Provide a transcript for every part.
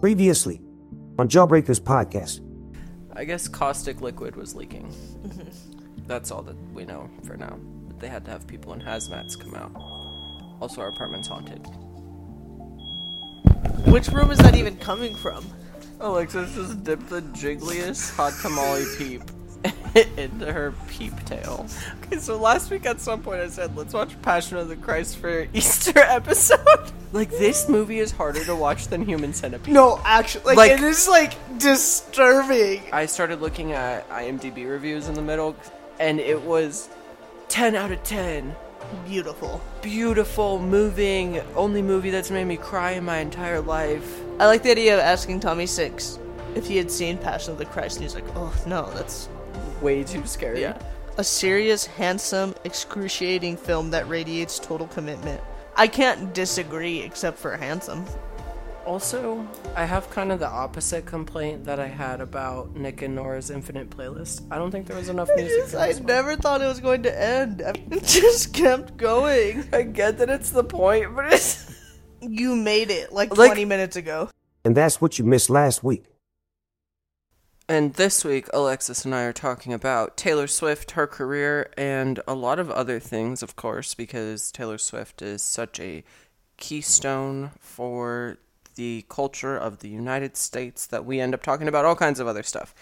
Previously, on Jawbreakers podcast. I guess caustic liquid was leaking. Mm-hmm. That's all that we know for now. But they had to have people in hazmats come out. Also, our apartment's haunted. Which room is that even coming from? Alexis just dipped the jiggliest hot tamale peep into her peep tail. Okay, so last week at some point I said, let's watch Passion of the Christ for Easter episode. like, this movie is harder to watch than Human Centipede. No, actually, like, Like- it is like disturbing. I started looking at IMDb reviews in the middle, and it was 10 out of 10. Beautiful. Beautiful, moving, only movie that's made me cry in my entire life. I like the idea of asking Tommy Six if he had seen Passion of the Christ, and he's like, "Oh no, that's Way too scary. yeah." A serious, handsome, excruciating film that radiates total commitment. I can't disagree, except for handsome. Also, I have kind of the opposite complaint that I had about Nick and Nora's Infinite Playlist. I don't think there was enough music. for I this one. never thought it was going to end. It just kept going. I get that it's the point, but it's. You made it like Like- 20 minutes ago. And that's what you missed last week. And this week, Alexis and I are talking about Taylor Swift, her career, and a lot of other things, of course, because Taylor Swift is such a keystone for the culture of the United States that we end up talking about all kinds of other stuff.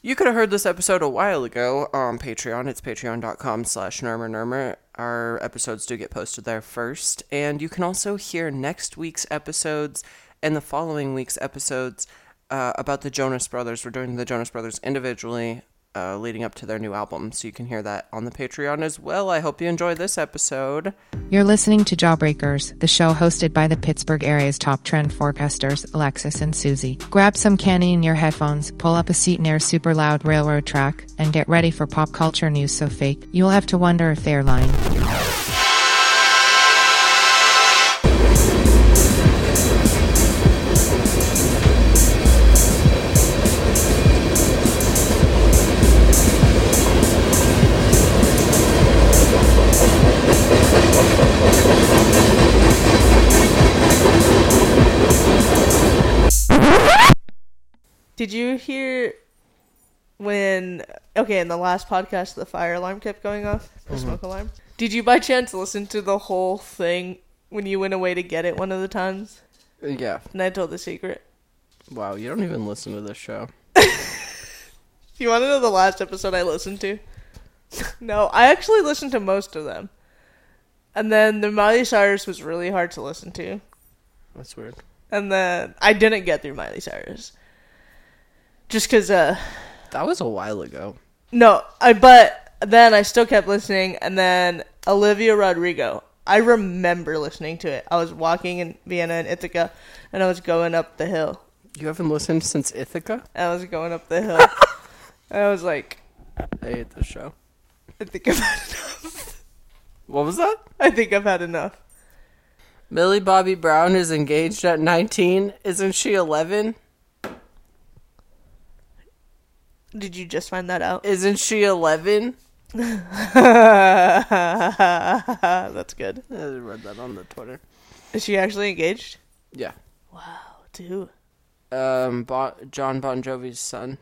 You could have heard this episode a while ago on Patreon. It's patreon.com slash nermer Our episodes do get posted there first. And you can also hear next week's episodes and the following week's episodes uh, about the Jonas Brothers. We're doing the Jonas Brothers individually uh, leading up to their new album. So you can hear that on the Patreon as well. I hope you enjoy this episode. You're listening to Jawbreakers, the show hosted by the Pittsburgh area's top trend forecasters, Alexis and Susie. Grab some candy in your headphones, pull up a seat near a super loud railroad track, and get ready for pop culture news so fake you'll have to wonder if they're lying. Did you hear when okay in the last podcast the fire alarm kept going off the mm-hmm. smoke alarm? Did you by chance listen to the whole thing when you went away to get it one of the times? Uh, yeah. And I told the secret. Wow, you don't even listen to this show. You want to know the last episode I listened to? no, I actually listened to most of them. And then the Miley Cyrus was really hard to listen to. That's weird. And then I didn't get through Miley Cyrus. Just because, uh, That was a while ago. No, I but then I still kept listening, and then Olivia Rodrigo. I remember listening to it. I was walking in Vienna and Ithaca, and I was going up the hill. You haven't listened since Ithaca? I was going up the hill. and I was like, I hate this show. I think I've had enough. What was that? I think I've had enough. Millie Bobby Brown is engaged at 19. Isn't she 11? Did you just find that out? Isn't she 11? That's good. I read that on the Twitter. Is she actually engaged? Yeah. Wow, dude. Um, bon- John Bon Jovi's son.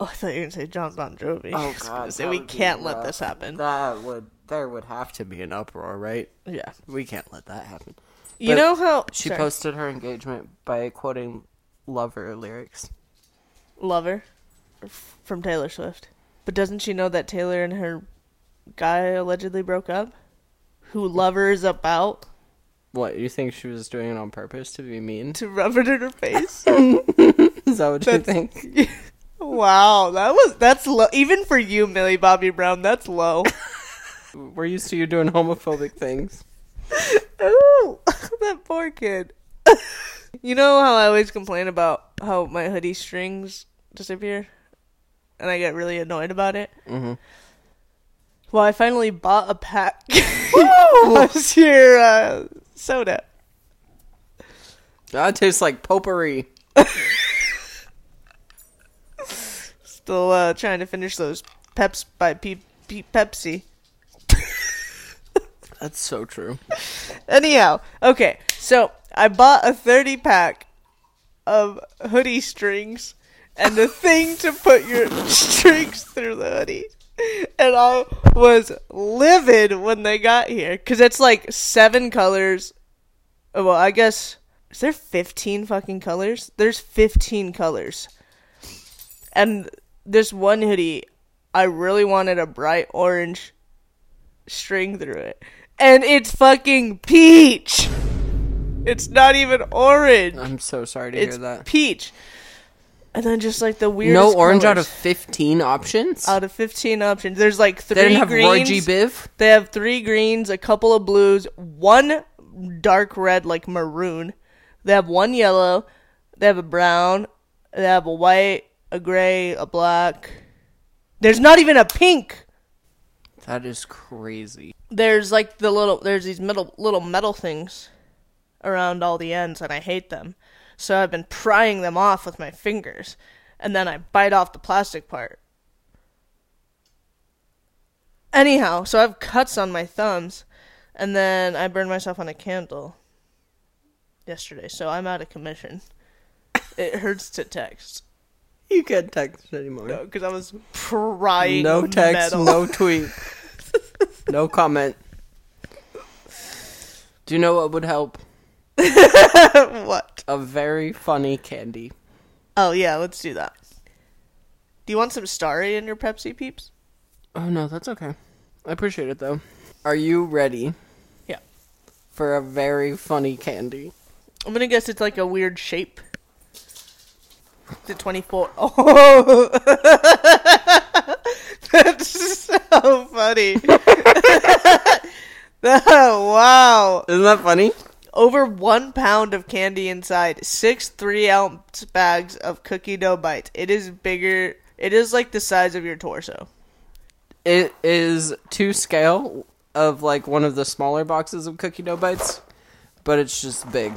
Oh, I thought you were gonna say John Bon Jovi. Oh, I was God, say we can't let rough. this happen. That would there would have to be an uproar, right? Yeah. We can't let that happen. You But know how She sorry. posted her engagement by quoting Lover lyrics. Lover from Taylor Swift. But doesn't she know that Taylor and her guy allegedly broke up? Who Lover is about What, you think she was doing it on purpose to be mean? to rub it in her face? Is that what you think? wow, that was that's low. Even for you, Millie Bobby Brown, that's low. We're used to you doing homophobic things. Ooh, that poor kid. you know how I always complain about how my hoodie strings disappear, and I get really annoyed about it. Mm-hmm. Well, I finally bought a pack of your uh, soda. That tastes like potpourri. Still uh, trying to finish those Peps by Pe- Pe- Pepsi. That's so true. Anyhow, okay, so I bought a 30 pack of hoodie strings and the thing to put your strings through the hoodie. And I was livid when they got here because it's like seven colors. Oh, well, I guess is there fifteen fucking colors? There's fifteen colors, and this one hoodie, I really wanted a bright orange string through it, and it's fucking peach. It's not even orange. I'm so sorry to It's hear that. peach. And then just like the weird. No orange out of 15 options? out of fifteen options. There's like three they didn't have greens. Roy G. Biv? They have three greens, a couple of blues, one dark red like maroon. They have one yellow. They have a brown. They have a white, a gray, a black. There's not even a pink. That is crazy. There's like the little there's these middle little metal things around all the ends and I hate them. So I've been prying them off with my fingers and then I bite off the plastic part. Anyhow, so I have cuts on my thumbs and then I burned myself on a candle yesterday. So I'm out of commission. It hurts to text You can't text anymore. No, because I was prying No text, metal. no tweet, no comment. Do you know what would help? what? A very funny candy. Oh yeah, let's do that. Do you want some starry in your Pepsi peeps? Oh no, that's okay. I appreciate it though. Are you ready Yeah. for a very funny candy? I'm gonna guess it's like a weird shape. The 24. Oh, that's so funny. oh, wow. Isn't that funny? Over one pound of candy inside. Six three ounce bags of cookie dough bites. It is bigger. It is like the size of your torso. It is to scale of like one of the smaller boxes of cookie dough bites, but it's just big.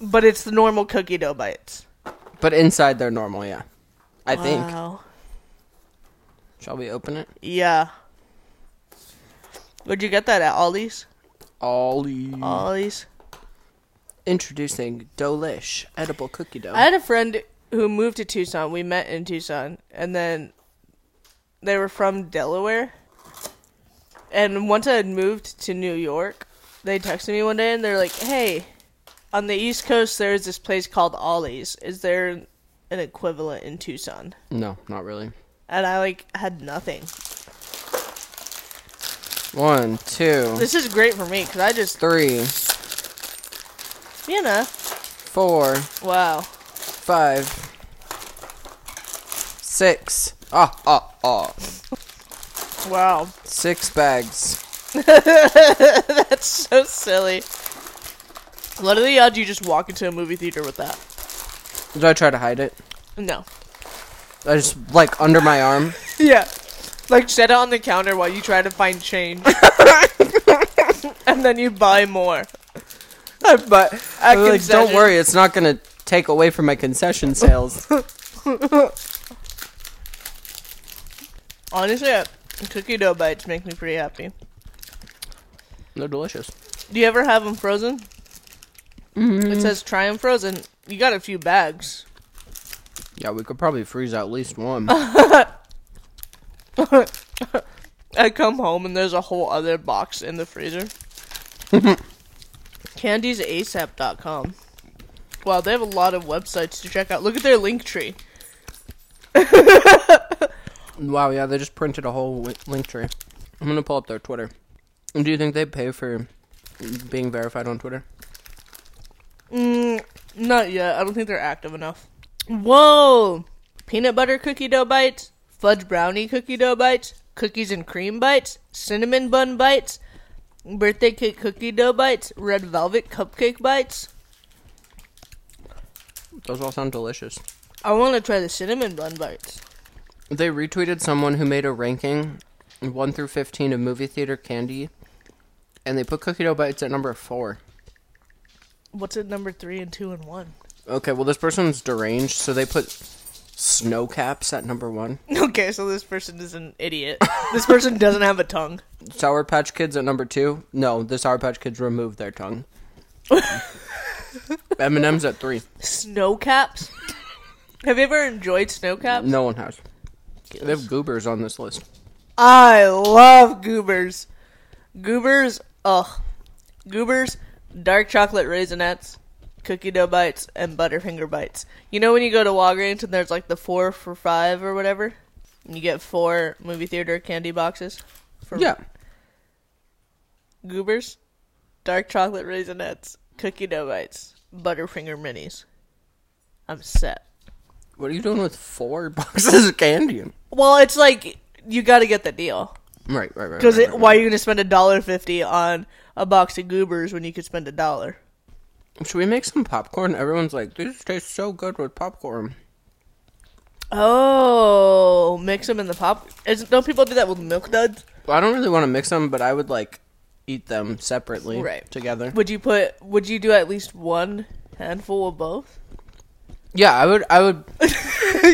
But it's the normal cookie dough bites. But inside they're normal, yeah. I think. Shall we open it? Yeah. Where'd you get that at? Ollie's? Ollie. Ollie's? Introducing Dolish edible cookie dough. I had a friend who moved to Tucson. We met in Tucson, and then they were from Delaware. And once I had moved to New York, they texted me one day and they're like, "Hey, on the East Coast, there's this place called Ollie's. Is there an equivalent in Tucson?" no, not really. And I like had nothing. One, two, This is great for me because I just, three, you know, four, wow. five, six. Ah, ah, ah. Wow. Six bags. That's so silly. What are the odds you just walk into a movie theater with that? Did I try to hide it? No. I just like under my arm. Yeah. Like set it on the counter while you try to find change. and then you buy more. but At like, don't concession. worry, it's not gonna take away from my concession sales. Honestly, uh, cookie dough bites make me pretty happy. They're delicious. Do you ever have them frozen? It says try them frozen. You got a few bags. Yeah, we could probably freeze at least one. I come home and there's a whole other box in the freezer. CandiesASAP.com. Wow, they have a lot of websites to check out. Look at their link tree. wow, yeah, they just printed a whole link tree. I'm gonna pull up their Twitter. Do you think they pay for being verified on Twitter? Mm, not yet. I don't think they're active enough. Whoa! Peanut butter cookie dough bites, fudge brownie cookie dough bites, cookies and cream bites, cinnamon bun bites, birthday cake cookie dough bites, red velvet cupcake bites. Those all sound delicious. I want to try the cinnamon bun bites. They retweeted someone who made a ranking 1 through 15 of movie theater candy, and they put cookie dough bites at number 4. What's at number three and two and one? Okay, well, this person's deranged, so they put snow caps at number 1, Okay, so this person is an idiot. this person doesn't have a tongue. Sour Patch Kids at number 2. No, the Sour Patch Kids removed their tongue. M&M's at three. Snow caps. Have you ever enjoyed snow caps? No one has. They have goobers on this list. I love goobers. Goobers, ugh. Goobers, dark chocolate raisinets, cookie dough bites, and Butterfinger bites. You know when you go to Walgreens and there's like the four for five or whatever? And you get four movie theater candy boxes? For Yeah. Goobers, dark chocolate raisinets, cookie dough bites, Butterfinger minis. I'm set. What are you doing with four boxes of candy? Well, it's like you got to get the deal. Right, right, right. Because right, right, why are you going to spend a dollar fifty on a box of goobers when you could spend a dollar? Should we make some popcorn? Everyone's like, these taste so good with popcorn. Oh, mix them in the pop. Is, don't people do that with milk duds? Well, I don't really want to mix them, but I would like eat them separately, Right. together. Would you put? Would you do at least one handful of both? Yeah, I would. I would.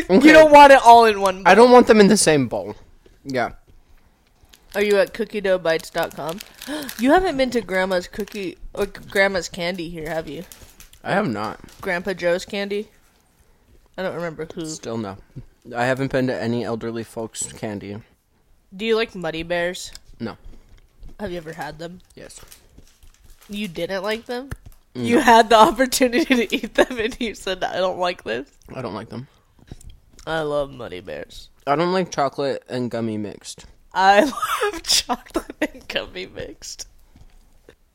You don't want it all in one. I don't want them in the same bowl. Yeah. Are you at cookiedoughbites.com? You haven't been to Grandma's cookie or Grandma's candy here, have you? I have not. Grandpa Joe's candy. I don't remember who. Still no. I haven't been to any elderly folks' candy. Do you like Muddy Bears? No. Have you ever had them? Yes. You didn't like them. Mm. You had the opportunity to eat them, and you said, "I don't like this." I don't like them. I love Muddy Bears. I don't like chocolate and gummy mixed. I love chocolate and gummy mixed.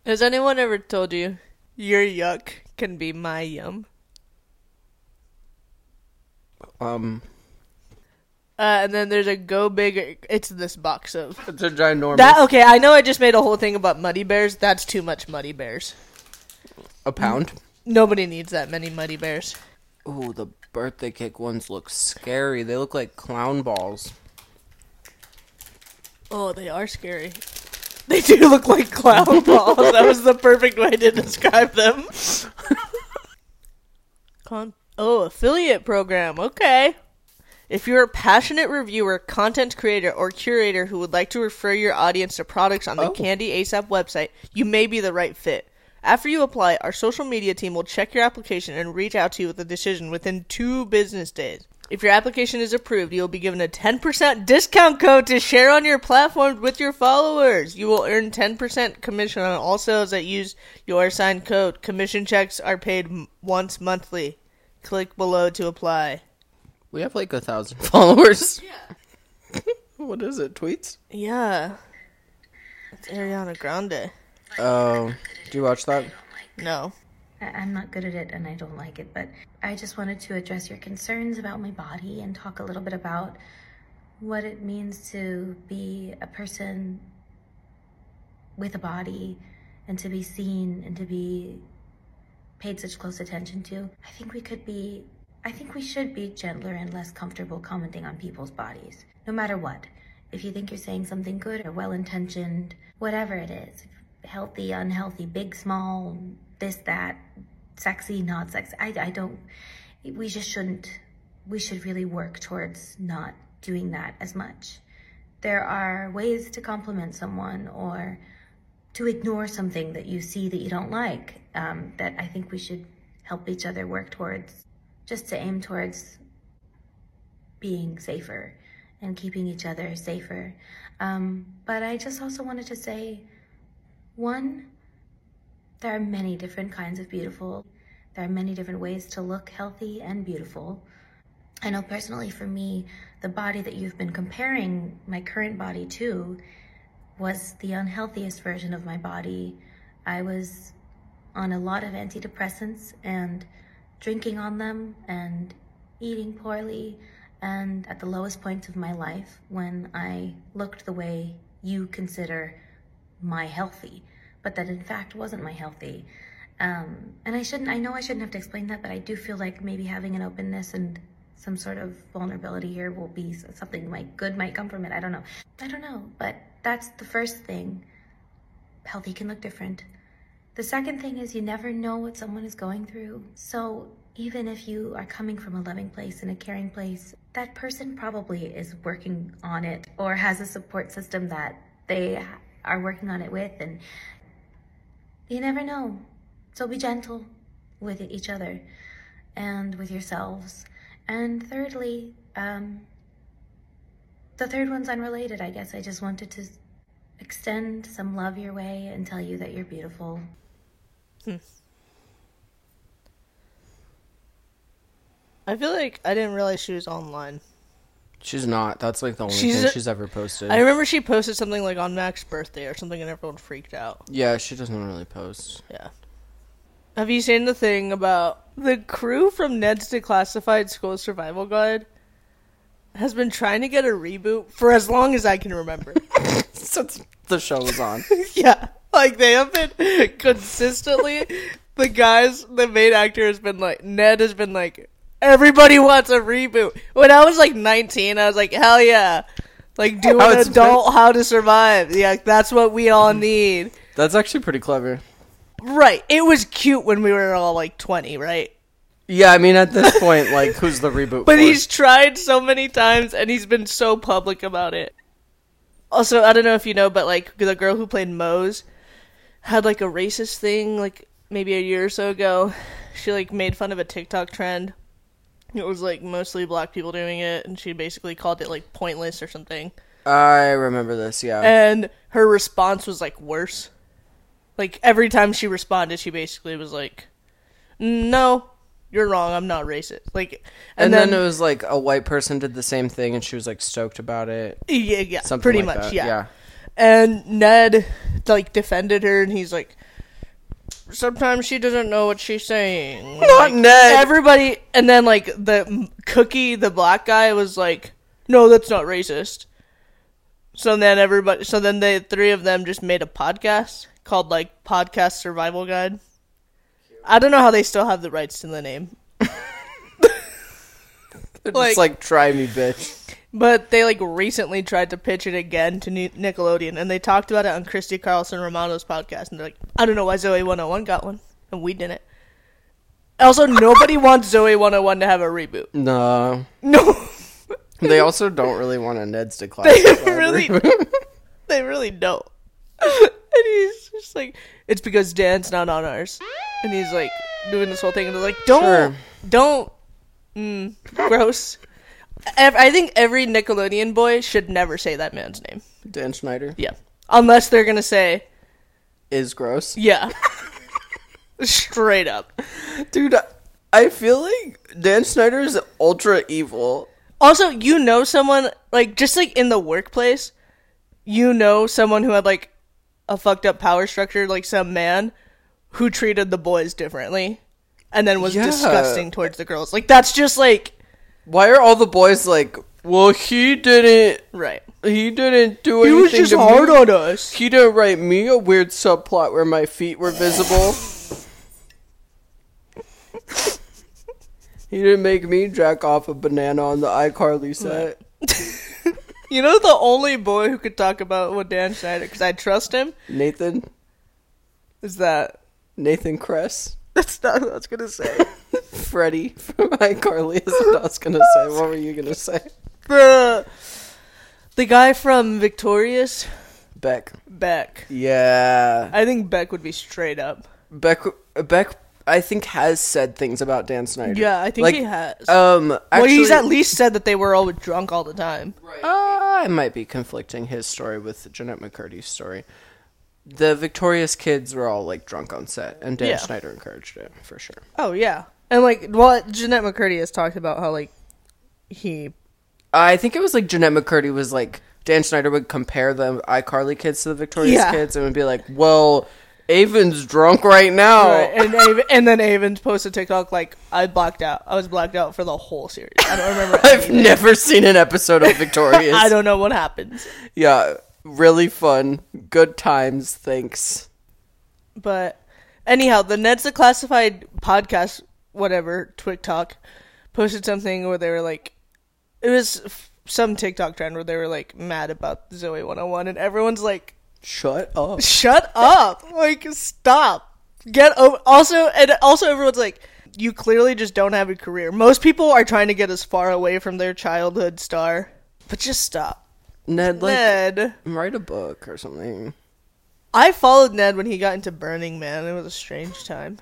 Has anyone ever told you your yuck can be my yum? Um, Uh, and then there's a go big. It's this box of it's a ginormous. that. Okay, I know I just made a whole thing about Muddy Bears. That's too much Muddy Bears. a pound. Nobody needs that many Muddy Bears. Ooh, the birthday cake ones look scary. They look like clown balls. Oh, they are scary. They do look like clown balls. that was the perfect way to describe them. Con- oh, affiliate program. Okay. If you're a passionate reviewer, content creator, or curator who would like to refer your audience to products on the Oh. Candy ASAP website, you may be the right fit. After you apply, our social media team will check your application and reach out to you with a decision within two business days. If your application is approved, you'll be given a 10% discount code to share on your platform with your followers. You will earn 10% commission on all sales that use your assigned code. Commission checks are paid m- once monthly. Click below to apply. We have like a thousand followers. Yeah. what is it? Tweets? Yeah. It's Ariana Grande. Oh, do you watch that? No. I'm not good at it and I don't like it, but I just wanted to address your concerns about my body and talk a little bit about what it means to be a person with a body and to be seen and to be paid such close attention to. I think we could be, I think we should be gentler and less comfortable commenting on people's bodies, no matter what. If you think you're saying something good or well intentioned, whatever it is, healthy, unhealthy, big, small, this, that, sexy, not sexy, I, I don't, we just shouldn't, we should really work towards not doing that as much. There are ways to compliment someone or to ignore something that you see that you don't like um, that I think we should help each other work towards, just to aim towards being safer and keeping each other safer. Um, but I just also wanted to say one, there are many different kinds of beautiful. There are many different ways to look healthy and beautiful. I know personally for me, the body that you've been comparing my current body to was the unhealthiest version of my body. I was on a lot of antidepressants and drinking on them and eating poorly and at the lowest point of my life when I looked the way you consider my healthy, but that in fact wasn't my healthy. Um, and I shouldn't, I know I shouldn't have to explain that, but I do feel like maybe having an openness and some sort of vulnerability here will be something like good might come from it. I don't know. I don't know, but that's the first thing. Healthy can look different. The second thing is you never know what someone is going through. So even if you are coming from a loving place and a caring place, that person probably is working on it or has a support system that they are working on it with. And you never know. So be gentle. with each other and with yourselves. And thirdly, um, the third one's unrelated, I guess. I just wanted to extend some love your way and tell you that you're beautiful. I feel like I didn't realize she was online. She's not. That's like the only She's thing a- she's ever posted. I remember she posted something like on Mac's birthday or something, and everyone freaked out. yeah, she doesn't really post. Yeah. Have you seen the thing about the crew from Ned's Declassified School Survival Guide has been trying to get a reboot for as long as I can remember? Since the show was on. yeah, like they have been consistently. The guys, the main actor has been like Ned has been like everybody wants a reboot. When I was like 19, I was like hell yeah, like do an adult How to Survive. Yeah, that's what we all mm-hmm. need. That's actually pretty clever. Right. It was cute when we were all like 20, right? Yeah, I mean, at this point, like, who's the reboot? But for? he's tried so many times and he's been so public about it. Also, I don't know if you know, but like the girl who played Moze had like a racist thing like maybe a year or so ago. She like made fun of a TikTok trend. It was like mostly black people doing it and she basically called it like pointless or something. I remember this. Yeah. And her response was like worse. Like every time she responded, she basically was like, "No, you're wrong. I'm not racist." Like, and, then, it was like a white person did the same thing, and she was like stoked about it. yeah, yeah, Something pretty like much, yeah. yeah. And Ned like defended her, and he's like, "Sometimes she doesn't know what she's saying." Not Like, Ned. Everybody, and then like the cookie, the black guy was like, "No, that's not racist." So then everybody, so then the three of them just made a podcast called like Podcast Survival Guide. I don't know how they still have the rights to the name, Like- just like try me, bitch. But they like recently tried to pitch it again to Nickelodeon, and they talked about it on Christy Carlson Romano's podcast, and they're like, "I don't know why Zoe 101 got one, and we didn't." Also, nobody wants Zoe 101 to have a reboot. No. No, They also don't really want a Ned's they really, they really don't. And he's just like, "It's because Dan's not on ours," and he's like doing this whole thing, and they're like, "Don't, Sure. don't, mm, gross." I think every Nickelodeon boy should never say that man's name. Dan Schneider Yeah. Unless they're gonna say, is gross. yeah. Straight up. Dude, I feel like Dan Schneider is ultra evil. Also, you know someone, like, just like in the workplace, you know someone who had, like, a fucked up power structure, like some man who treated the boys differently and then was Yeah. disgusting towards the girls. Like, that's just like, Why are all the boys like, well, he didn't, right. he didn't do He anything was just to hard me. on us. He didn't write me a weird subplot where my feet were visible. he didn't make me jack off a banana on the iCarly set. You know the only boy who could talk about what Dan Schneider, because I trust him, Nathan, is that. Nathan Kress, That's not what I was gonna say. Freddie from iCarly is what I was gonna say. What were you gonna say? the the guy from Victorious Beck. Beck. Yeah. I think Beck would be straight up. Beck Beck I think has said things about Dan Schneider. Yeah, I think Like, he has. Um actually, well, he's at least said that they were all drunk all the time. uh, I might be conflicting his story with Jennette McCurdy's story. The Victorious kids were all like drunk on set, and Dan Yeah. Schneider encouraged it for sure. Oh yeah, and like, well, Jennette McCurdy has talked about how like he. I think it was like Jennette McCurdy was like Dan Schneider would compare the iCarly kids to the Victorious Yeah. kids and would be like, "Well, Avan's drunk right now." Right, and and then Avon posted TikTok like I blacked out. I was blacked out for the whole series. I don't remember. I've never seen an episode of Victorious. I don't know what happens, Yeah, really fun. Good times. Thanks. but anyhow, the Ned's Declassified podcast, whatever TikTok, posted something where they were like, it was f- some TikTok trend where they were like mad about Zoe 101, and everyone's like, Shut up. shut up like stop get over also and also everyone's like you clearly just don't have a career most people are trying to get as far away from their childhood star but just stop Ned, like, ned write a book or something. i followed ned when he got into burning man it was a strange time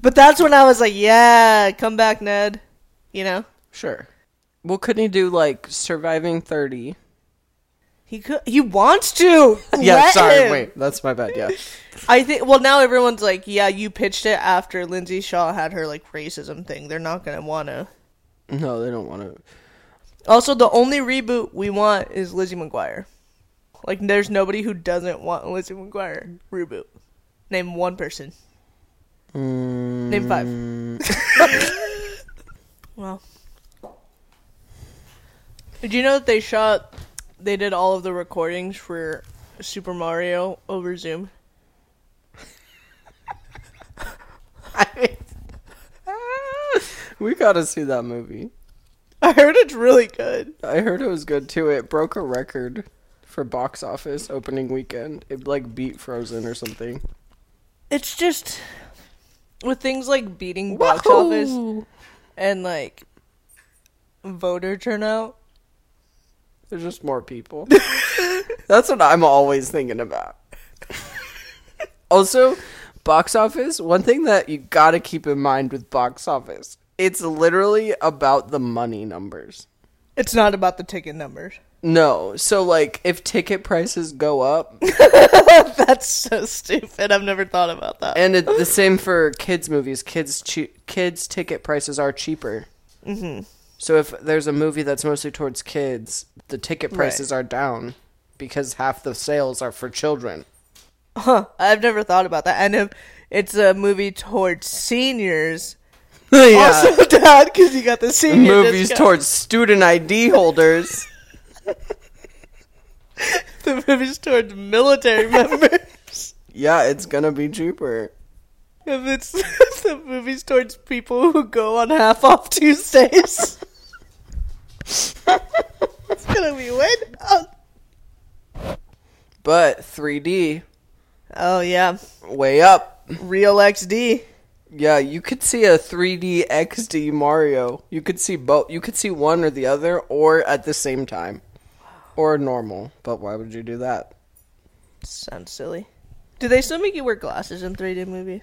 But that's when I was like, yeah, come back, Ned. You know, Sure. Well, couldn't he do like surviving thirty? he could. He wants to. Yeah, Let sorry. him. Wait, that's my bad. Yeah. I think. Well, now everyone's like, yeah, you pitched it after Lindsay Shaw had her like racism thing. They're not gonna want to. No, they don't want to. Also, the only reboot we want is Lizzie McGuire. Like, there's nobody who doesn't want Lizzie McGuire reboot. Name one person. Mm. Name five. well, did you know that they shot? They did all of the recordings for Super Mario over Zoom. We gotta see that movie. I heard it's really good. I heard it was good too. It broke a record for box office opening weekend. It like beat Frozen or something. It's just with things like beating box office and like voter turnout. There's just more people. That's what I'm always thinking about. also, box office, one thing that you gotta keep in mind with box office, it's literally about the money numbers. It's not about the ticket numbers. No, so like if ticket prices go up, That's so stupid. I've never thought about that. and it's the same for kids movies, kids che- kids ticket prices are cheaper. Mm-hmm. So if there's a movie that's mostly towards kids, the ticket prices are down because half the sales are for children. Huh, I've never thought about that. And if it's a movie towards seniors, yeah. also dad, because you got the senior movies discount. towards student ID holders. the movies towards military members. yeah, it's gonna be cheaper. If it's the movies towards people who go on half off Tuesdays. it's gonna be way down. But 3D, Oh yeah, way up. real XD. Yeah, you could see a 3D XD Mario. You could see both. You could see one or the other, or at the same time, or normal. But why would you do that? Sounds silly. Do they still make you wear glasses in 3D movies?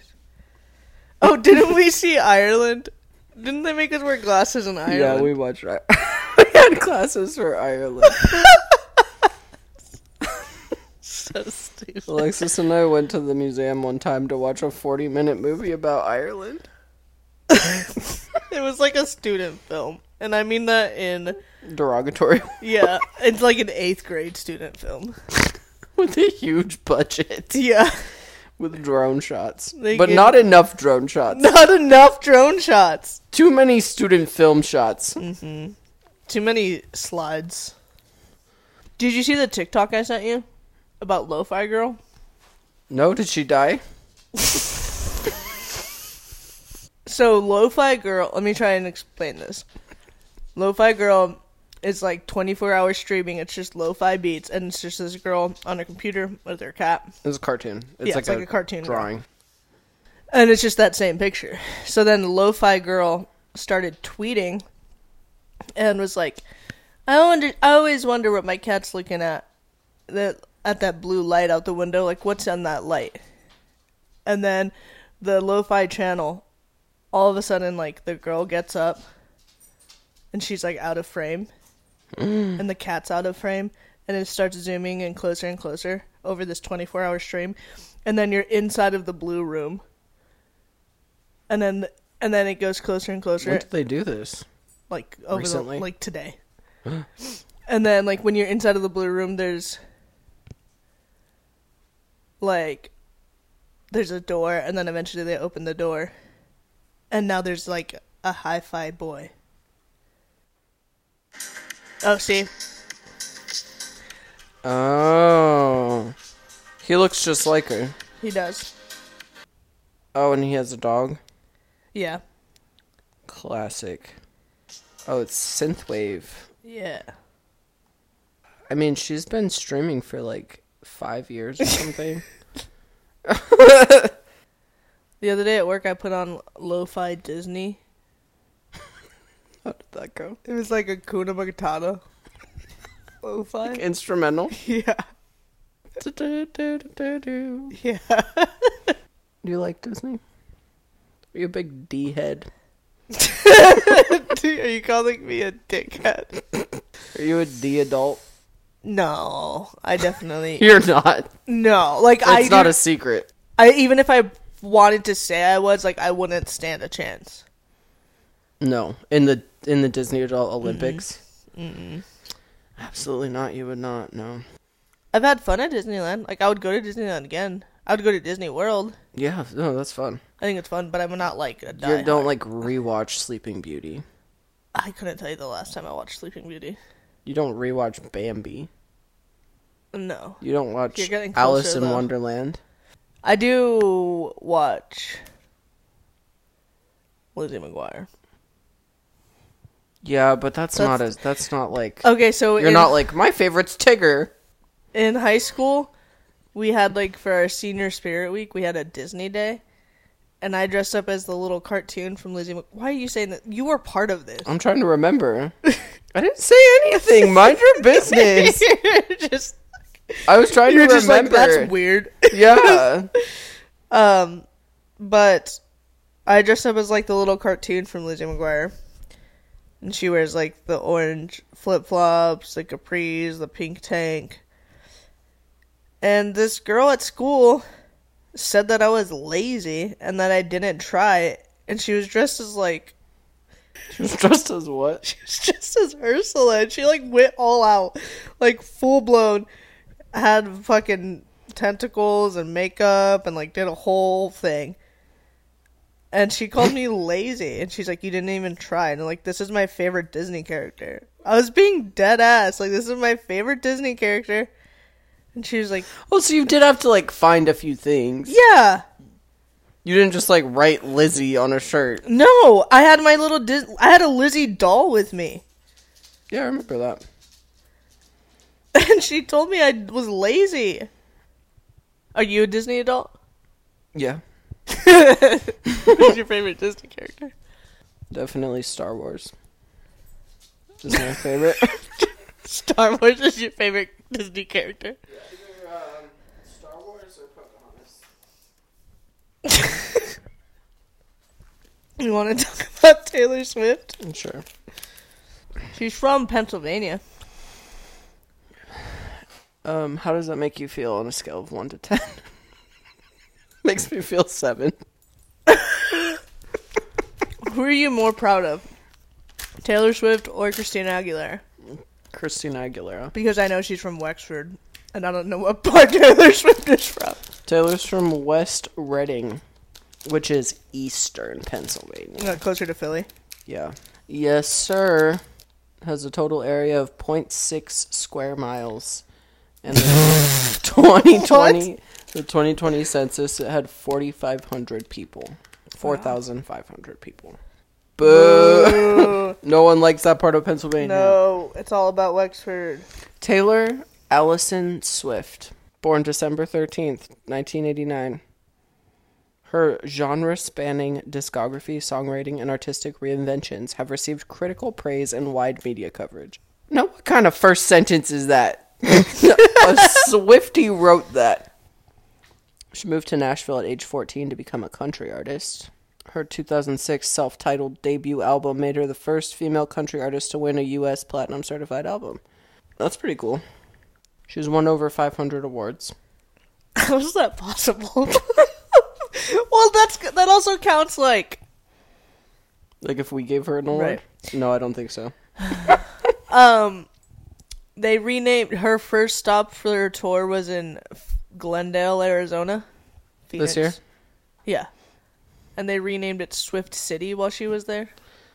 Oh, didn't we see Ireland? Didn't they make us wear glasses in Ireland? Yeah, we watched. I- we had glasses for Ireland. so stupid. Alexis and I went to the museum one time to watch a 40-minute movie about Ireland. It was like a student film, and I mean that in Derogatory. yeah, it's like an eighth grade student film. with a huge budget Yeah, with drone shots They but get- not enough drone shots not enough drone shots. too many student film shots mm-hmm. Too many slides. Did you see the TikTok I sent you about Lo-Fi Girl? no did she die So Lo-Fi Girl, let me try and explain this. Lo-Fi Girl is like 24 hour streaming. It's just lo-fi beats, and it's just this girl on a computer with her cat, it's a cartoon it's, Yeah, like, it's like a cartoon drawing and it's just that same picture. So then Lo-Fi Girl started tweeting, and was like, "I wonder, I always wonder what my cat's looking at, that at that blue light out the window. Like, what's on that light?" And then the Lo-Fi channel, all of a sudden, like the girl gets up, and she's like out of frame, mm. and the cat's out of frame, and it starts zooming in closer and closer over this 24-hour stream, and then you're inside of the blue room, and then and then it goes closer and closer when did they do this like over Recently? the like today. and then like when you're inside of the blue room there's like there's a door and then eventually they open the door and now there's like a hi-fi boy. Oh, see? oh he looks just like her He does. oh and he has a dog Yeah. classic oh it's synthwave Yeah. i mean she's been streaming for like five years or something The other day at work I put on Lo-Fi Disney. how did that go It was like Hakuna Matata. Lo-Fi? instrumental Yeah. Yeah. Do you like Disney? Are you a big D head? Are you calling me a dickhead? Are you a D adult? No, I definitely You're not. no. Like I, It's not a secret. I even if I wanted to say I was, like I wouldn't stand a chance. No, in the in the Disney Adult mm-hmm. Olympics. Mm-hmm. Absolutely not. You would not. No. I've had fun at Disneyland. Like I would go to Disneyland again. I would go to Disney World. Yeah. No, that's fun. I think it's fun, but I'm not like a You don't like rewatch Sleeping Beauty. I couldn't tell you the last time I watched Sleeping Beauty. You don't rewatch Bambi. No, You don't watch You're getting Alice in though. Wonderland. I do watch Lizzie McGuire. Yeah, but that's, That's- not as that's not like Okay, so you're in, not like my favorite's Tigger. in high school, we had like for our senior spirit week, we had a Disney day, and I dressed up as the little cartoon from Lizzie. Mc- Why are you saying that? You were part of this. I'm trying to remember. I didn't say anything. Mind your business. just I was trying to just like remember. that's weird. Yeah. Um, but I dressed up as like the little cartoon from Lizzie McGuire. And she wears like the orange flip flops, the capris, the pink tank. And this girl at school said that I was lazy and that I didn't try. And she was dressed as like She was dressed as what? she was just as Ursula. And she like went all out, like full blown, had fucking tentacles and makeup and like did a whole thing. And she called me lazy, and she's like, "You didn't even try." And I'm like, "This is my favorite Disney character." I was being dead ass, like, "This is my favorite Disney character," and she was like, Oh, so you did have to like find a few things. "Yeah, You didn't just like write Lizzie on a shirt. no, I had my little, Dis- I had a Lizzie doll with me." Yeah, I remember that. And she told me I was lazy. Are you a Disney adult? Yeah. Who's your favorite Disney character? Definitely Star Wars. Is my favorite. Star Wars is your favorite Disney character. Star Wars or Pocahontas? You want to talk about Taylor Swift? Sure. She's from Pennsylvania. Um, how does that make you feel on a scale of one to ten? Makes me feel seven. Who are you more proud of? Taylor Swift or Christina Aguilera? Christina Aguilera. Because I know she's from Wexford, and I don't know what part Taylor Swift is from. Taylor's from West Reading, which is eastern Pennsylvania. Uh, closer to Philly. Yeah. Yes, sir. Has a total area of 0.6 square miles. And the 2020 the 2020 census it had 4500 people. 4500 people. Boo. no one likes that part of Pennsylvania. No, it's all about Wexford. Taylor Allison Swift, born December 13th, 1989. Her genre spanning discography, songwriting, and artistic reinventions have received critical praise and wide media coverage. Now, what kind of first sentence is that? a Swifty wrote that. She moved to Nashville at age 14 to become a country artist. Her 2006 self titled debut album made her the first female country artist to win a U.S. Platinum Certified album. That's pretty cool. She's won over 500 awards. How is that possible? well, that's that also counts like Like if we gave her an award? No, I don't think so. um they renamed her first stop for her tour was in Glendale, Arizona. This year? Yeah. And they renamed it Swift City while she was there.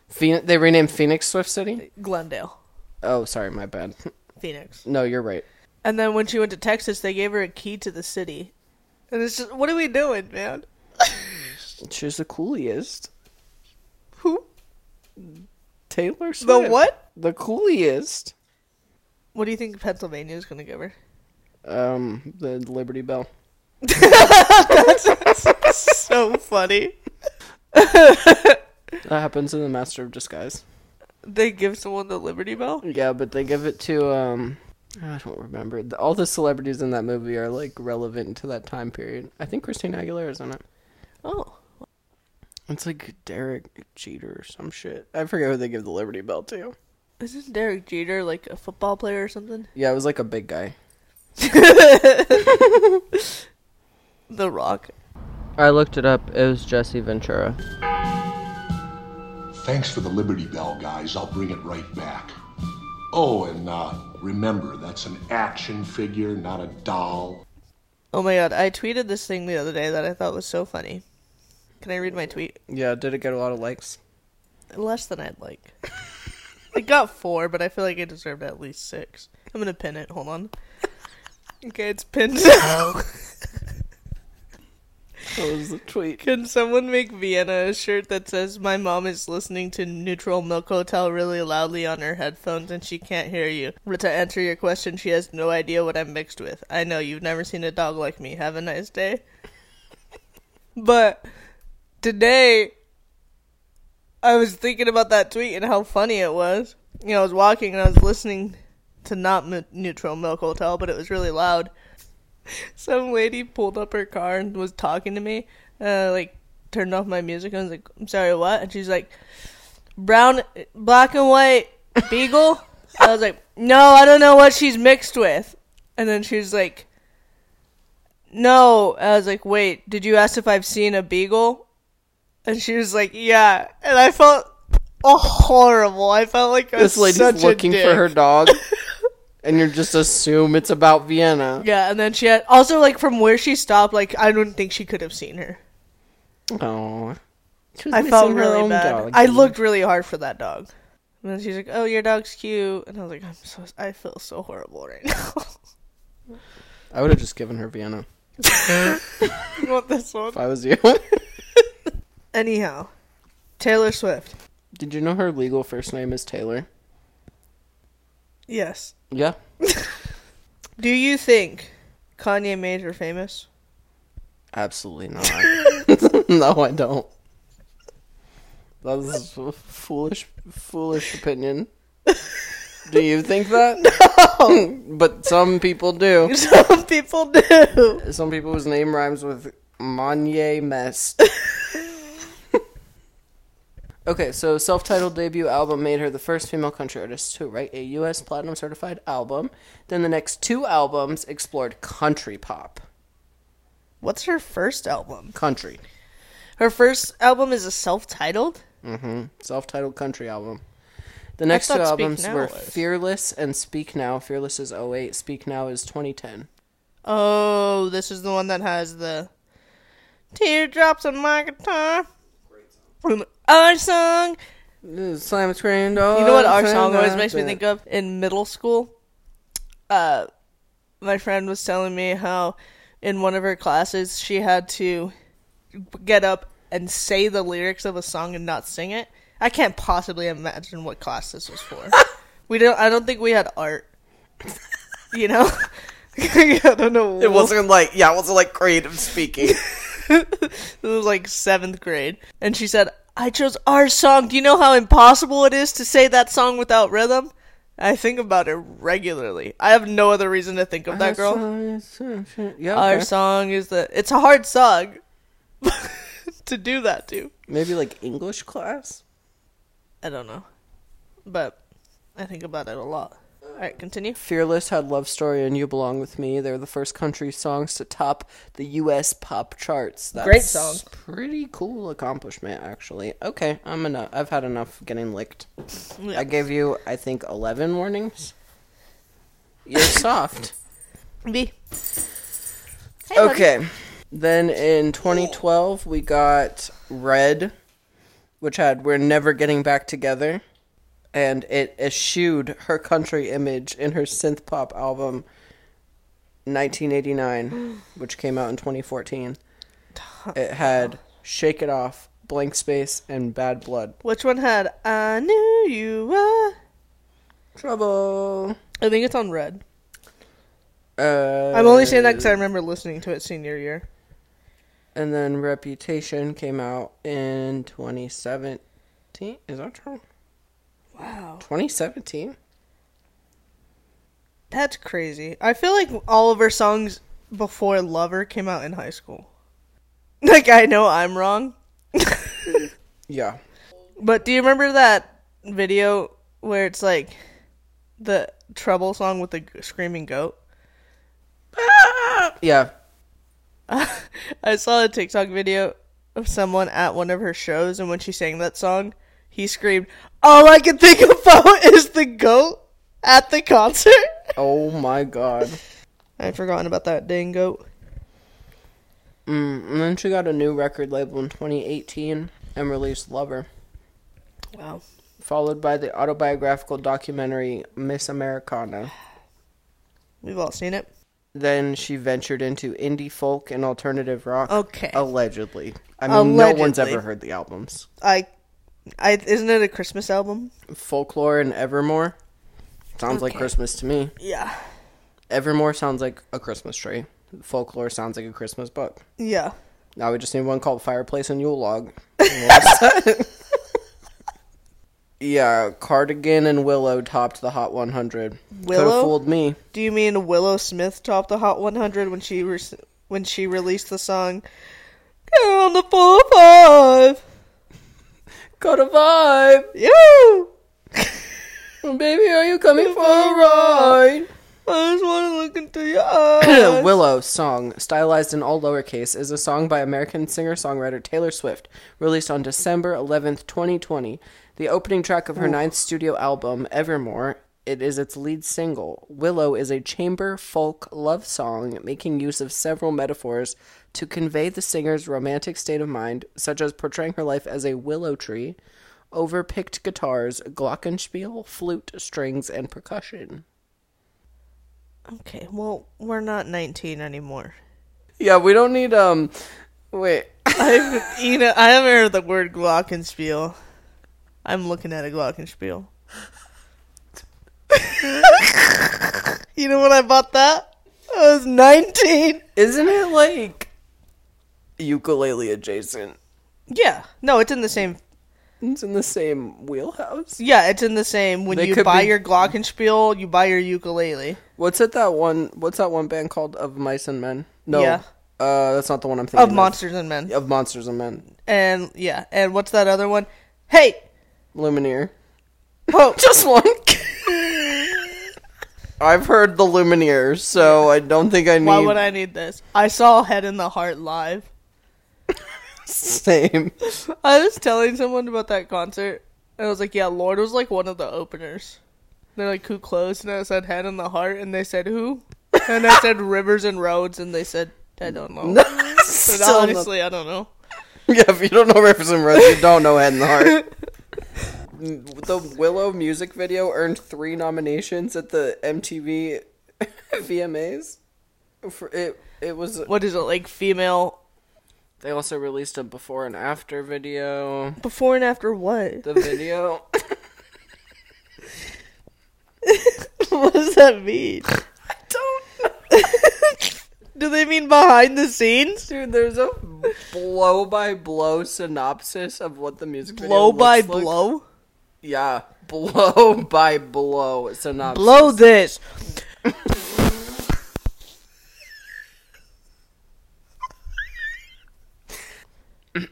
Phoenix, they renamed Phoenix Swift City? Glendale, Oh, sorry, my bad. Phoenix. No, you're right. And then when she went to Texas, they gave her a key to the city. And it's just, what are we doing, man? She's the coolest. Who? Taylor Swift. The what? The coolest. What do you think Pennsylvania is going to give her? Um, the Liberty Bell. That's so funny. That happens in the Master of Disguise. They give someone the Liberty Bell? Yeah, but they give it to um I don't remember. All the celebrities in that movie are like relevant to that time period. I think Christina Aguilera is in it. Oh. It's like Derek Jeter or some shit. I forget who they give the Liberty Bell to. Isn't Derek Jeter like a football player or something? Yeah, it was like a big guy. The Rock. I looked it up. It was Jesse Ventura. Thanks for the Liberty Bell, guys. I'll bring it right back. Oh, and uh, remember, that's an action figure, not a doll. Oh my god, I tweeted this thing the other day that I thought was so funny. Can I read my tweet? Yeah, did it get a lot of likes? Less than I'd like. it got four, but I feel like it deserved at least six. I'm gonna pin it. Hold on. Okay, it's pinned now. What was the tweet? Can someone make Vienna a shirt that says "My mom is listening to Neutral Milk Hotel really loudly on her headphones and she can't hear you"? But To answer your question, she has no idea what I'm mixed with. I know you've never seen a dog like me. Have a nice day. But today, I was thinking about that tweet and how funny it was. You know, I was walking and I was listening to not Neutral Milk Hotel, but it was really loud some lady pulled up her car and was talking to me. Uh, like turned off my music and I was like, "I'm sorry, what?" And she's like, "Brown, black and white beagle." I was like, "No, I don't know what she's mixed with." And then she was like, "No." I was like, "Wait, did you ask if I've seen a beagle?" And she was like, "Yeah." And I felt oh, horrible. I felt like I was This lady's looking for her dog, and you just assume it's about Vienna. Yeah, and then she had also like from where she stopped, like I don't think she could have seen her. Oh, I felt really bad. I looked really hard for that dog. And then she's like, "Oh, your dog's cute," and I was like, "I'm so I feel so horrible right now." I would have just given her Vienna you want this one? if I was you. Anyhow, Taylor Swift. Did you know her legal first name is Taylor? Yes. Yeah. Do you think Kanye made her famous? Absolutely not. no, I don't. That is a foolish, foolish opinion. Do you think that? No. but some people do. Some people do. Some people whose name rhymes with Monye Mest. Okay, so self-titled debut album made her the first female country artist to write a U.S. platinum certified album. Then the next two albums explored country pop. What's her first album? Country. Her first album is a self-titled. Mm-hmm. Self-titled country album. The next two albums were was. Fearless and Speak Now. Fearless is 08, Speak Now is 2010. Oh, this is the one that has the teardrops on my guitar. Our song. Slam screen You know what our song always makes me think of? In middle school, uh, my friend was telling me how in one of her classes she had to get up and say the lyrics of a song and not sing it. I can't possibly imagine what class this was for. we don't. I don't think we had art. You know, I don't know. It wasn't like, yeah, it wasn't like creative speaking. It was like seventh grade, and she said, "I chose our song. Do you know how impossible it is to say that song without rhythm?" I think about it regularly. I have no other reason to think of that girl. Yeah, Our song is the. It's a hard song to do that to. Maybe like English class? I don't know, but I think about it a lot. All right, continue. Fearless had Love Story and You Belong With Me. They were the first country songs to top the U.S. pop charts. That's Great song. Pretty cool accomplishment, actually. Okay, I'm enough. I've had enough getting licked. Yeah. I gave you, I think, 11 warnings. You're soft. B. Hey, buddy. Okay. Then in 2012, we got Red, which had We're Never Getting Back Together. And it eschewed her country image in her synth pop album 1989, which came out in 2014. It had Shake It Off, Blank Space, and Bad Blood. Which one had I knew you were? Trouble. I think it's on red. Uh, I'm only saying that because I remember listening to it senior year. And then Reputation came out in 2017. Is that true? Wow. 2017? That's crazy. I feel like all of her songs before Lover came out in high school. Like I know I'm wrong. Yeah. But do you remember that video where it's like the trouble song with the screaming goat? Yeah. I saw a TikTok video of someone at one of her shows, and when she sang that song, he screamed, "All I can think about is the goat at the concert." Oh my god. I'd forgotten about that dang goat. Mm, and then she got a new record label in 2018 and released Lover, Wow. followed by the autobiographical documentary Miss Americana. We've all seen it. Then she ventured into indie folk and alternative rock. Okay. Allegedly. I mean, no one's ever heard the albums. I, I isn't it a Christmas album? Folklore and Evermore. Sounds like Christmas to me. Yeah. Evermore sounds like a Christmas tree. Folklore sounds like a Christmas book. Yeah. Now we just need one called Fireplace and Yule Log. And we're set. yeah, Cardigan and Willow topped the Hot 100. Could have Willow? fooled me. Do you mean Willow Smith topped the Hot 100 when she re- when she released the song "Get on the four five"? Got a vibe. Yo, Baby, are you coming for a ride? I just want to look into your eyes. Willow song, stylized in all lowercase, is a song by American singer-songwriter Taylor Swift, released on December 11th, 2020. The opening track of her ninth studio album, Evermore, it is its lead single. Willow is a chamber folk love song making use of several metaphors to convey the singer's romantic state of mind, such as portraying her life as a willow tree, over picked guitars, glockenspiel, flute, strings, and percussion. Okay, well, we're not 19 anymore. Yeah, we don't need um wait. I've, you know, I haven't heard the word glockenspiel. I'm looking at a glockenspiel. you know when I bought that? I was 19. Isn't it like ukulele adjacent? Yeah. No, it's in the same. It's in the same wheelhouse. Yeah, it's in the same. When They you could buy be- your glockenspiel, you buy your ukulele. What's it that one? What's that one band called? Of Mice and Men? No, Yeah. uh, that's not the one I'm thinking Of Monsters and Men. Of Monsters and Men. And yeah, and what's that other one? Hey, Lumineer. oh, Just one. I've heard the Lumineers, so I don't think I need why would I need this? I saw Head and the Heart live. Same. I was telling someone about that concert, and I was like, "Yeah, Lorde was like one of the openers." They're like, "Who closed?" And I said, "Head and the Heart," and they said, "Who?" And I said, "Rivers and Roads," and they said, "I don't know." But honestly, I don't know. Yeah, if you don't know Rivers and Roads, you don't know Head and the Heart. the Willow music video earned three nominations at the MTV VMAs. For it, it was. What is it like? Female They also released a before and after video. before and after what? The video. what does that mean? I don't know. Do they mean behind the scenes? Dude, there's a blow by blow synopsis of what the music video Blow by like. blow? Yeah, blow by blow synopsis. Blow this.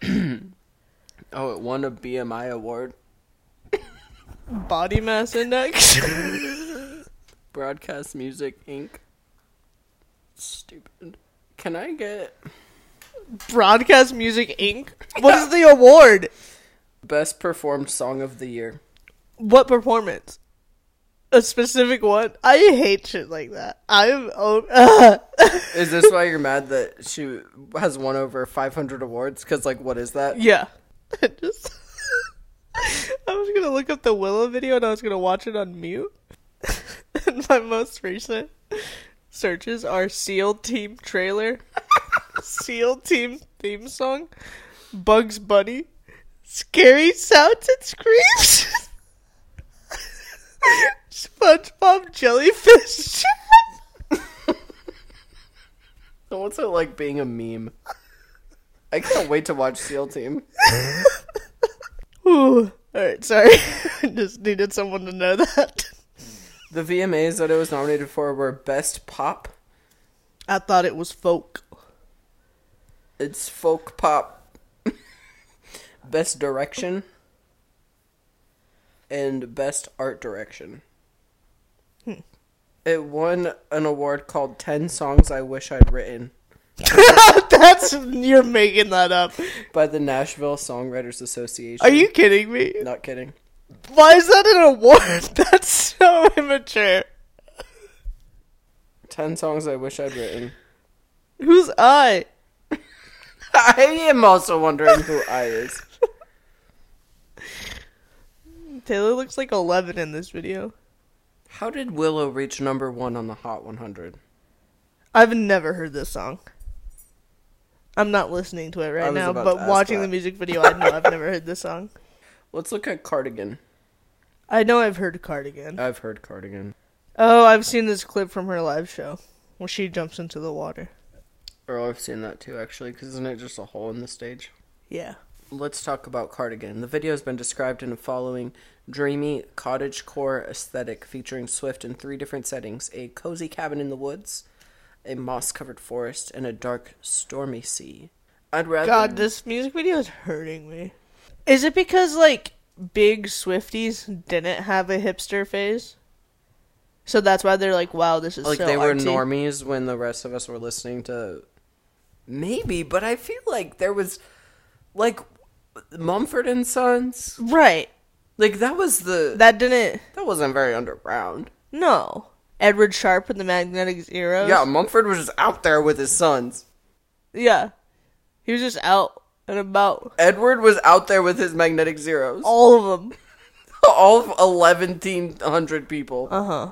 Oh, it won a BMI award. Body mass index. Broadcast Music Inc. Stupid. Can I get Broadcast Music Inc. What is the award? best performed song of the year? What performance? A specific one? I hate shit like that. I'm oh, Is this why you're mad that she has won over 500 awards? Because, like, what is that? yeah. I just I was gonna look up the Willow video and I was gonna watch it on mute. and my most recent searches are SEAL Team trailer, SEAL Team theme song, Bugs Bunny, scary sounds and screams, SpongeBob jellyfish. What's it like being a meme? I can't wait to watch SEAL Team. Ooh. Alright, sorry. I just needed someone to know that. The VMAs that it was nominated for were Best Pop, I thought it was folk. it's Folk Pop, Best Direction and Best Art Direction. It won an award called 10 Songs I Wish I'd Written That's you're making that up. by the Nashville Songwriters Association. Are you kidding me? Not kidding. Why is that an award? That's so immature. 10 songs I wish I'd written. Who's I? I am also wondering who I is. Taylor looks like 11 in this video. How did Willow reach number one on the Hot 100? I've never heard this song. I'm not listening to it right now, but watching that. the music video, I know I've never heard this song. Let's look at Cardigan. I know I've heard Cardigan. I've heard Cardigan. Oh, I've seen this clip from her live show where she jumps into the water. Oh, I've seen that too, actually, because isn't it just a hole in the stage? Yeah. Let's talk about Cardigan. The video has been described in the following dreamy cottagecore aesthetic featuring Swift in three different settings a cozy cabin in the woods, a moss covered forest, and a dark, stormy sea. I'd rather. God, this music video is hurting me. Is it because like big Swifties didn't have a hipster phase? So that's why they're like, "Wow, this is like so they were normies when the rest of us were listening to maybe but i feel like there was like mumford and sons right?" Like that was the that, didn't. That wasn't very underground No, Edward Sharpe and the Magnetic Zeros. yeah mumford was just out there with his sons yeah. He was just out and about. edward was out there with his magnetic zeros All of them. all of 1100 people Uh huh.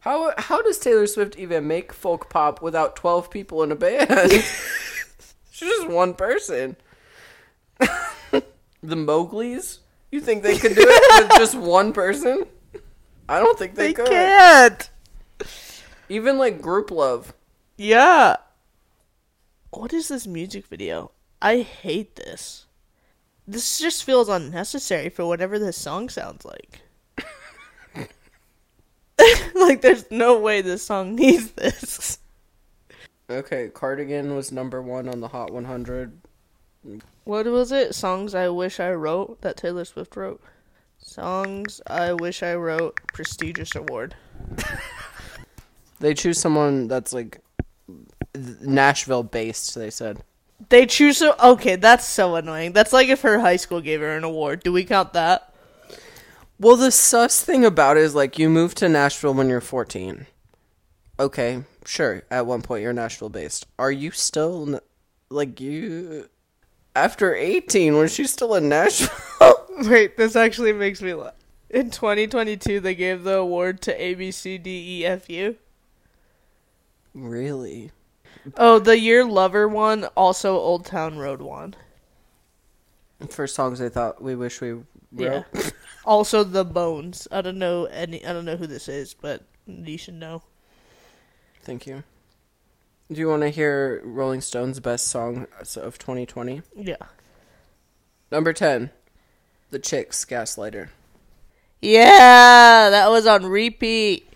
how how does taylor swift even make folk pop without 12 people in a band she's just one person the mowglis you think they could do it with just one person i don't think they, could. They could can't. even like group love Yeah. What is this music video? I hate this. This just feels unnecessary for whatever this song sounds like. like, there's no way this song needs this. okay cardigan was number one on the hot 100 What was it? Songs I Wish I Wrote that Taylor Swift wrote? Songs I Wish I Wrote, prestigious award. they choose someone that's like nashville based they said They choose so. Okay, that's so annoying. That's like if her high school gave her an award. Do we count that? Well, the sus thing about it is like you moved to Nashville when you're 14. Okay, sure. At one point you're Nashville based. Are you still like you after 18? Was she still in Nashville? Wait, this actually makes me laugh. In 2022, they gave the award to A B C D E F U. really? Oh, the year Lover won, also Old Town Road won. For songs I thought we wish we wrote. Yeah. also The Bones. I don't know any. I don't know who this is, but you should know. Thank you. Do you want to hear Rolling Stone's best song of 2020? Yeah. Number 10. The Chicks Gaslighter. Yeah, that was on repeat.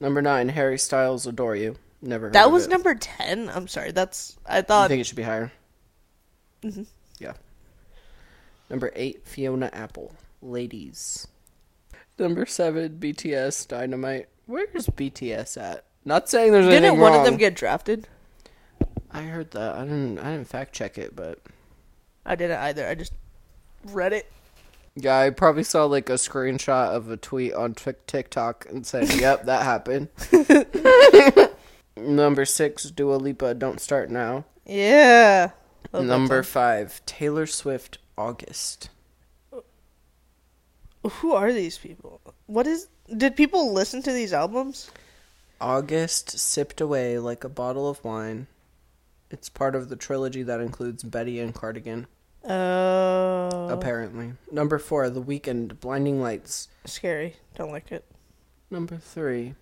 Number 9. Harry Styles Adore You. Never heard That was number 10. I'm sorry. That's. I thought I think it should be higher. Mm-hmm. Yeah. Number eight, Fiona Apple. Ladies. Number seven, BTS Dynamite. Where's BTS at? Not saying there's anything Didn't one wrong. of them get drafted? I heard that. I didn't. I didn't fact check it, but I didn't either. I just read it. yeah, I probably saw like a screenshot of a tweet on Tik- TikTok and said, "Yep, that happened." Number six, Dua Lipa. Don't start now. Yeah. Love that Number song. five, Taylor Swift. August. Who are these people? What is? Did people listen to these albums? August sipped away like a bottle of wine. It's part of the trilogy that includes Betty and Cardigan, Oh. apparently. Number four, The Weeknd, Blinding Lights. Scary. Don't like it. Number three,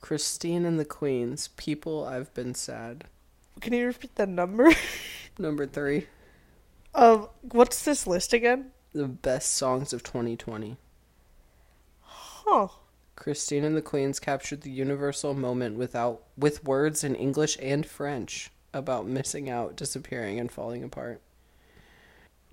Christine and the Queens, People I've Been Sad. Can you repeat the number? Number three, of what's this list again? The Best Songs of 2020. Huh. Christine and the Queens captured the universal moment without with words in English and French about missing out, disappearing, and falling apart.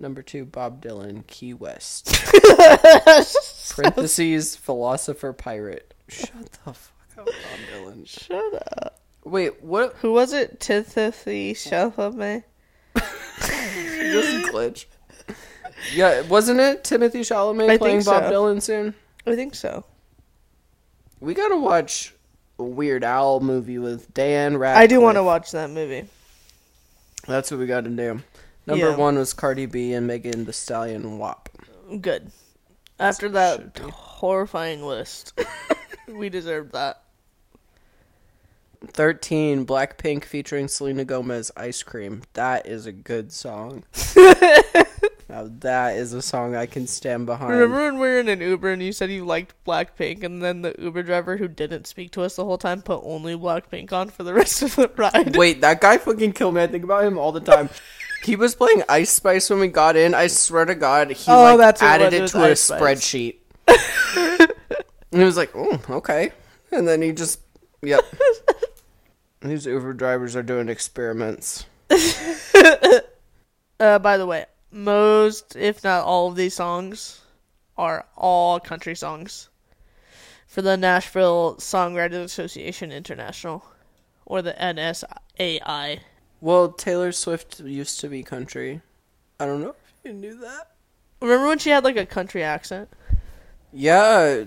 Number two, Bob Dylan, Key West. Parentheses, philosopher pirate. Shut the fuck up, Bob Dylan. Shut up. Wait, what? Who was it? Timothée Chalamet. Doesn't glitch. Yeah, wasn't it Timothée Chalamet I playing think Bob so. Dylan soon? I think so. We gotta watch a Weird Al movie with Dan Radcliffe. I do want to watch that movie. That's what we gotta do. Number Yeah. one was Cardi B and Megan Thee Stallion WAP. Good. After that horrifying list, we deserve that. 13, Blackpink featuring Selena Gomez, Ice Cream. That is a good song. now, that is a song I can stand behind. Remember when we were in an Uber and you said you liked Blackpink, and then the Uber driver who didn't speak to us the whole time put only Blackpink on for the rest of the ride? Wait, that guy fucking killed me. I think about him all the time. He was playing Ice Spice when we got in. I swear to God, he Oh, like that's added it it to a Ice Spice. spreadsheet. and he was like, "Oh, okay." And then he just, yep. These Uber drivers are doing experiments. Uh, by the way, most, if not all of these songs, are all country songs for the Nashville Songwriters Association International, or the NSAI. Well, Taylor Swift used to be country. I don't know if you knew that. Remember when she had like a country accent? Yeah,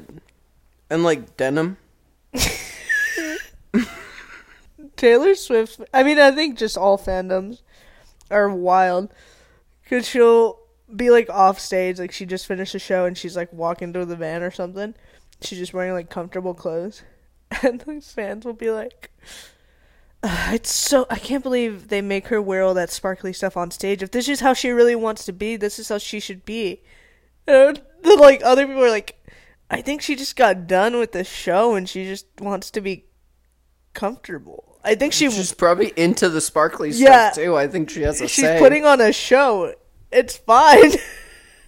and like denim. Taylor Swift. I mean, I think just all fandoms are wild because she'll be like off stage, like she just finished a show and she's like walking through the van or something. She's just wearing like comfortable clothes, and the fans will be like, "It's so I can't believe they make her wear all that sparkly stuff on stage. If this is how she really wants to be, this is how she should be." And then, like other people are like, "I think she just got done with the show and she just wants to be comfortable." I think she She's probably into the sparkly Yeah. stuff too. I think she has a she's say. putting on a show. It's fine.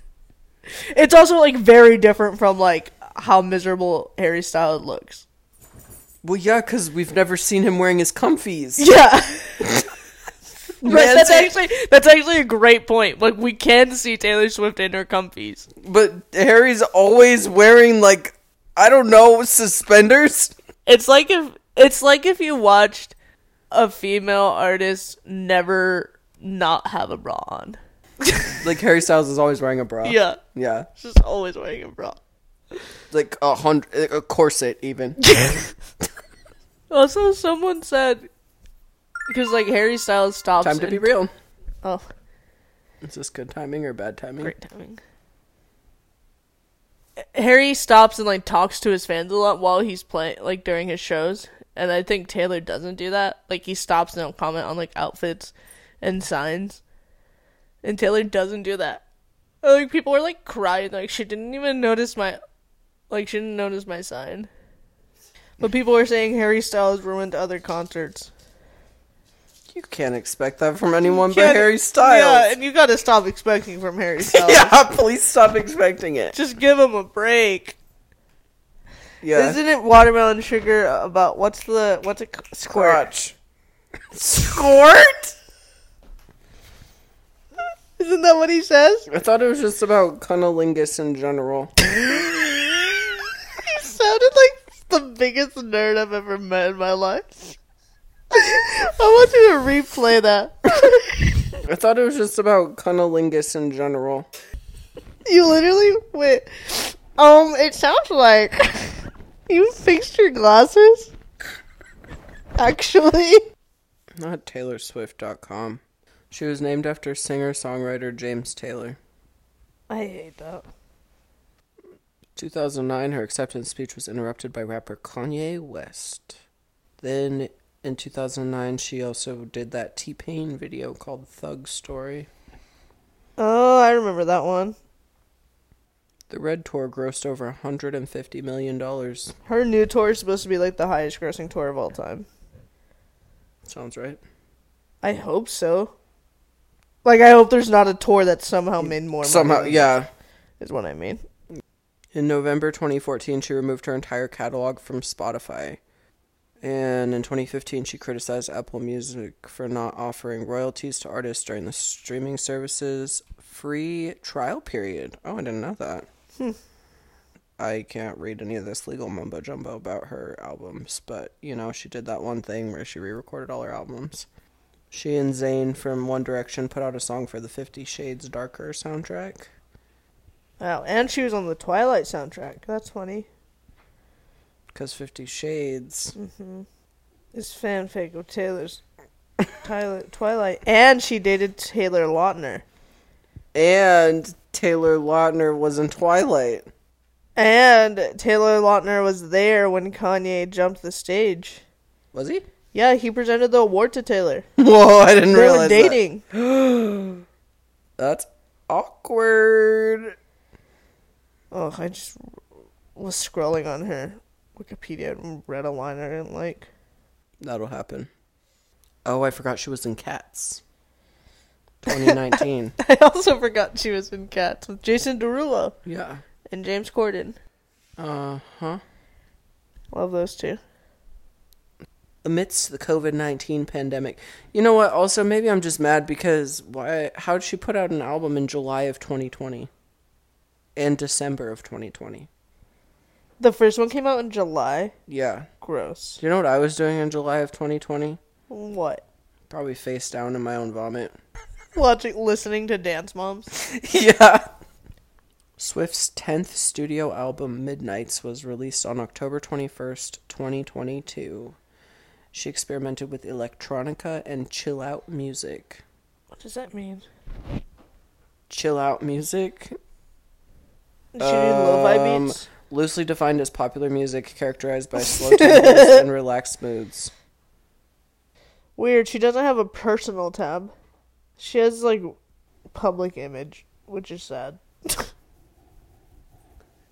it's also like very different from like how miserable Harry Styles looks. Well, yeah, because we've never seen him wearing his comfies. Yeah. right, that's actually that's actually a great point. Like we can see Taylor Swift in her comfies. But Harry's always wearing like I don't know suspenders. It's like if it's like if you watched a female artist never not have a bra on. Like Harry Styles is always wearing a bra. Yeah. yeah, She's always wearing a bra. like a hundred, a corset even. Also, someone said because like Harry Styles stops. Time to and- be real. Oh, Is this good timing or bad timing? great timing. Harry stops and like talks to his fans a lot while he's playing, like during his shows, and I think Taylor doesn't do that. Like he stops and he'll comment on like outfits and signs, and Taylor doesn't do that. And, Like people are like crying, like she didn't even notice my, like she didn't notice my sign. But people are saying Harry Styles ruined other concerts. You can't expect that from anyone but Harry Styles. Yeah, and you gotta stop expecting from Harry Styles. yeah, please stop expecting it. Just give him a break. Yeah, Isn't it watermelon sugar about what's the what's a squirt? crotch. Squirt? Isn't that what he says? I thought it was just about cunnilingus in general. He sounded like the biggest nerd I've ever met in my life. I want you to replay that. I thought it was just about cunnilingus in general. You literally went. Um, it sounds like you fixed your glasses. Actually, Not TaylorSwift.com. She was named after singer-songwriter James Taylor. I hate that. 2009, her acceptance speech was interrupted by rapper Kanye West. Then in 2009, she also did that T Pain video called Thug Story. Oh, I remember that one. The Red Tour grossed over $150 million. Her new tour is supposed to be like the highest grossing tour of all time. Sounds right. I hope so. Like, I hope there's not a tour that somehow made more money. Somehow, than yeah. Is what I mean. In November 2014, she removed her entire catalog from Spotify. And in 2015, she criticized Apple Music for not offering royalties to artists during the streaming service's free trial period. Oh, I didn't know that. I can't read any of this legal mumbo jumbo about her albums, but you know, she did that one thing where she re recorded all her albums. She and Zayn from One Direction put out a song for the Fifty Shades Darker soundtrack. Wow, and she was on the Twilight soundtrack. That's funny. Because Fifty Shades. mm-hmm. This fanfic of Taylor's Tyler, Twilight, and she dated Taylor Lautner, And Taylor Lautner was in Twilight. and Taylor Lautner was there when Kanye jumped the stage. Was he? Yeah, he presented the award to Taylor. Whoa, I didn't They realize were that. dating. That's awkward. Oh, I just was scrolling on her Wikipedia and read a line I didn't like. That'll happen. Oh, I forgot she was in Cats. 2019. I also forgot she was in Cats with Jason Derulo yeah. and James Corden. Uh huh. Love those two. Amidst the COVID 19 pandemic. You know what? Also, maybe I'm just mad because why? How'd she put out an album in July of 2020? And December of 2020? The first one came out in July. Yeah. Gross. Do you know what I was doing in July of 2020? What? Probably face down in my own vomit. Watching, listening to Dance Moms. yeah. Swift's 10th studio album, Midnights, was released on October 21st, 2022. She experimented with electronica and chill out music. What does that mean? Chill out music, She did lo-fi Um, beats. loosely defined as popular music characterized by slow tempos and relaxed moods. Weird. She doesn't have a personal tab. She has like public image, which is sad.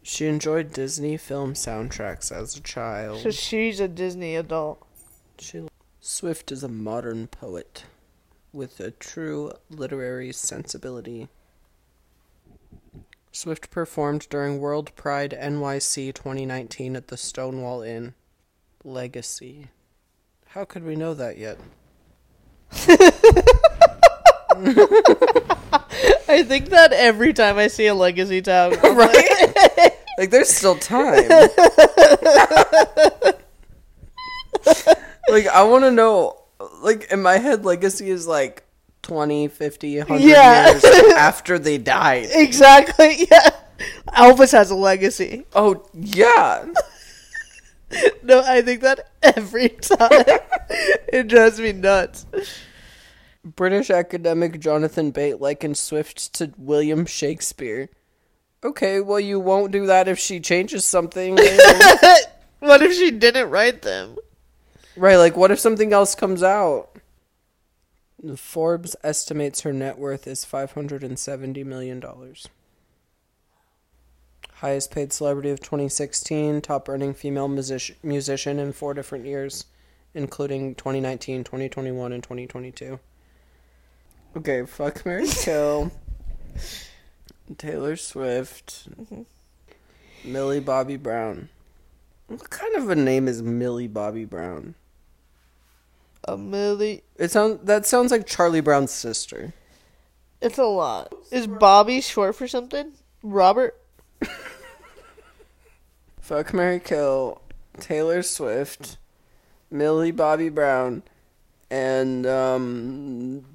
She enjoyed Disney film soundtracks as a child. So she's a Disney adult. She, Swift is a modern poet with a true literary sensibility. Swift performed during World Pride NYC 2019 at the Stonewall Inn. Legacy. How could we know that yet? I think that every time I see a legacy town, right? like there's still time. like I want to know like in my head legacy is like 20, 50, 100 Yeah. years after they died. exactly. Yeah, Elvis has a legacy. Oh, yeah. No, I think that every time. it drives me nuts. British academic Jonathan Bate likened Swift to William Shakespeare. Okay, well you won't do that if she changes something. What if she didn't write them? Right, like what if something else comes out? Forbes estimates her net worth is $570 million. Highest paid celebrity of 2016, top earning female music- musician in four different years, including 2019, 2021, and 2022. Okay, fuck Mary Kill. Taylor Swift. Millie Bobby Brown. What kind of a name is Millie Bobby Brown? A Millie. It sounds that sounds like Charlie Brown's sister. It's a lot. Is Bobby short for something? Robert? Fuck Mary Kill, Taylor Swift, Millie Bobby Brown, and um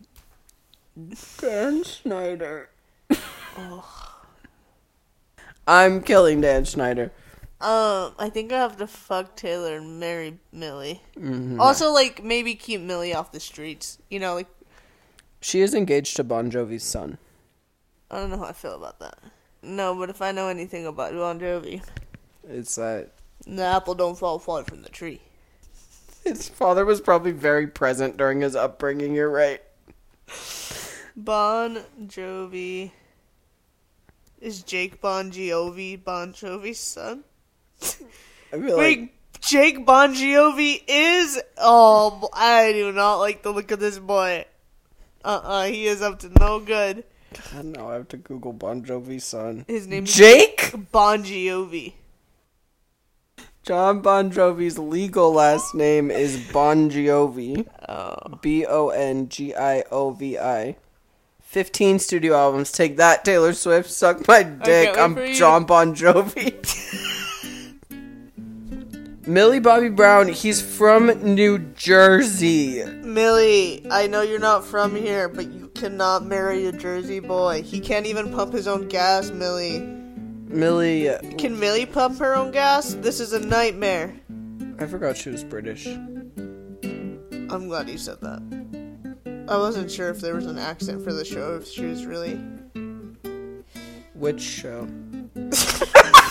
Dan Schneider. I'm killing Dan Schneider. Um, I think I have to fuck Taylor and marry Millie. Also, like maybe keep Millie off the streets. You know, like She is engaged to Bon Jovi's son. I don't know how I feel about that. No, but if I know anything about Bon Jovi, It's that the apple don't fall far from the tree. his father was probably very present during his upbringing. You're right. Bon Jovi is Jake Bon Jovi Bon Jovi's son. I feel like Wait, Jake Bon Jovi is. Oh, I do not like the look of this boy. Uh uh he is up to no good. I don't know. I have to Google Bon Jovi's son. His name is Jake. Bon Jovi. John Bon Jovi's legal last name is Bon Jovi. Oh. B O N G I O V I. 15 studio albums. Take that, Taylor Swift. Suck my dick. I'm for you. John Bon Jovi. Millie Bobby Brown, he's from New Jersey. Millie, I know you're not from here, but you cannot marry a Jersey boy. He can't even pump his own gas, Millie. Millie, uh, Can Millie pump her own gas? This is a nightmare. I forgot she was British. I'm glad you said that. I wasn't sure if there was an accent for the show, if she was really. Which show?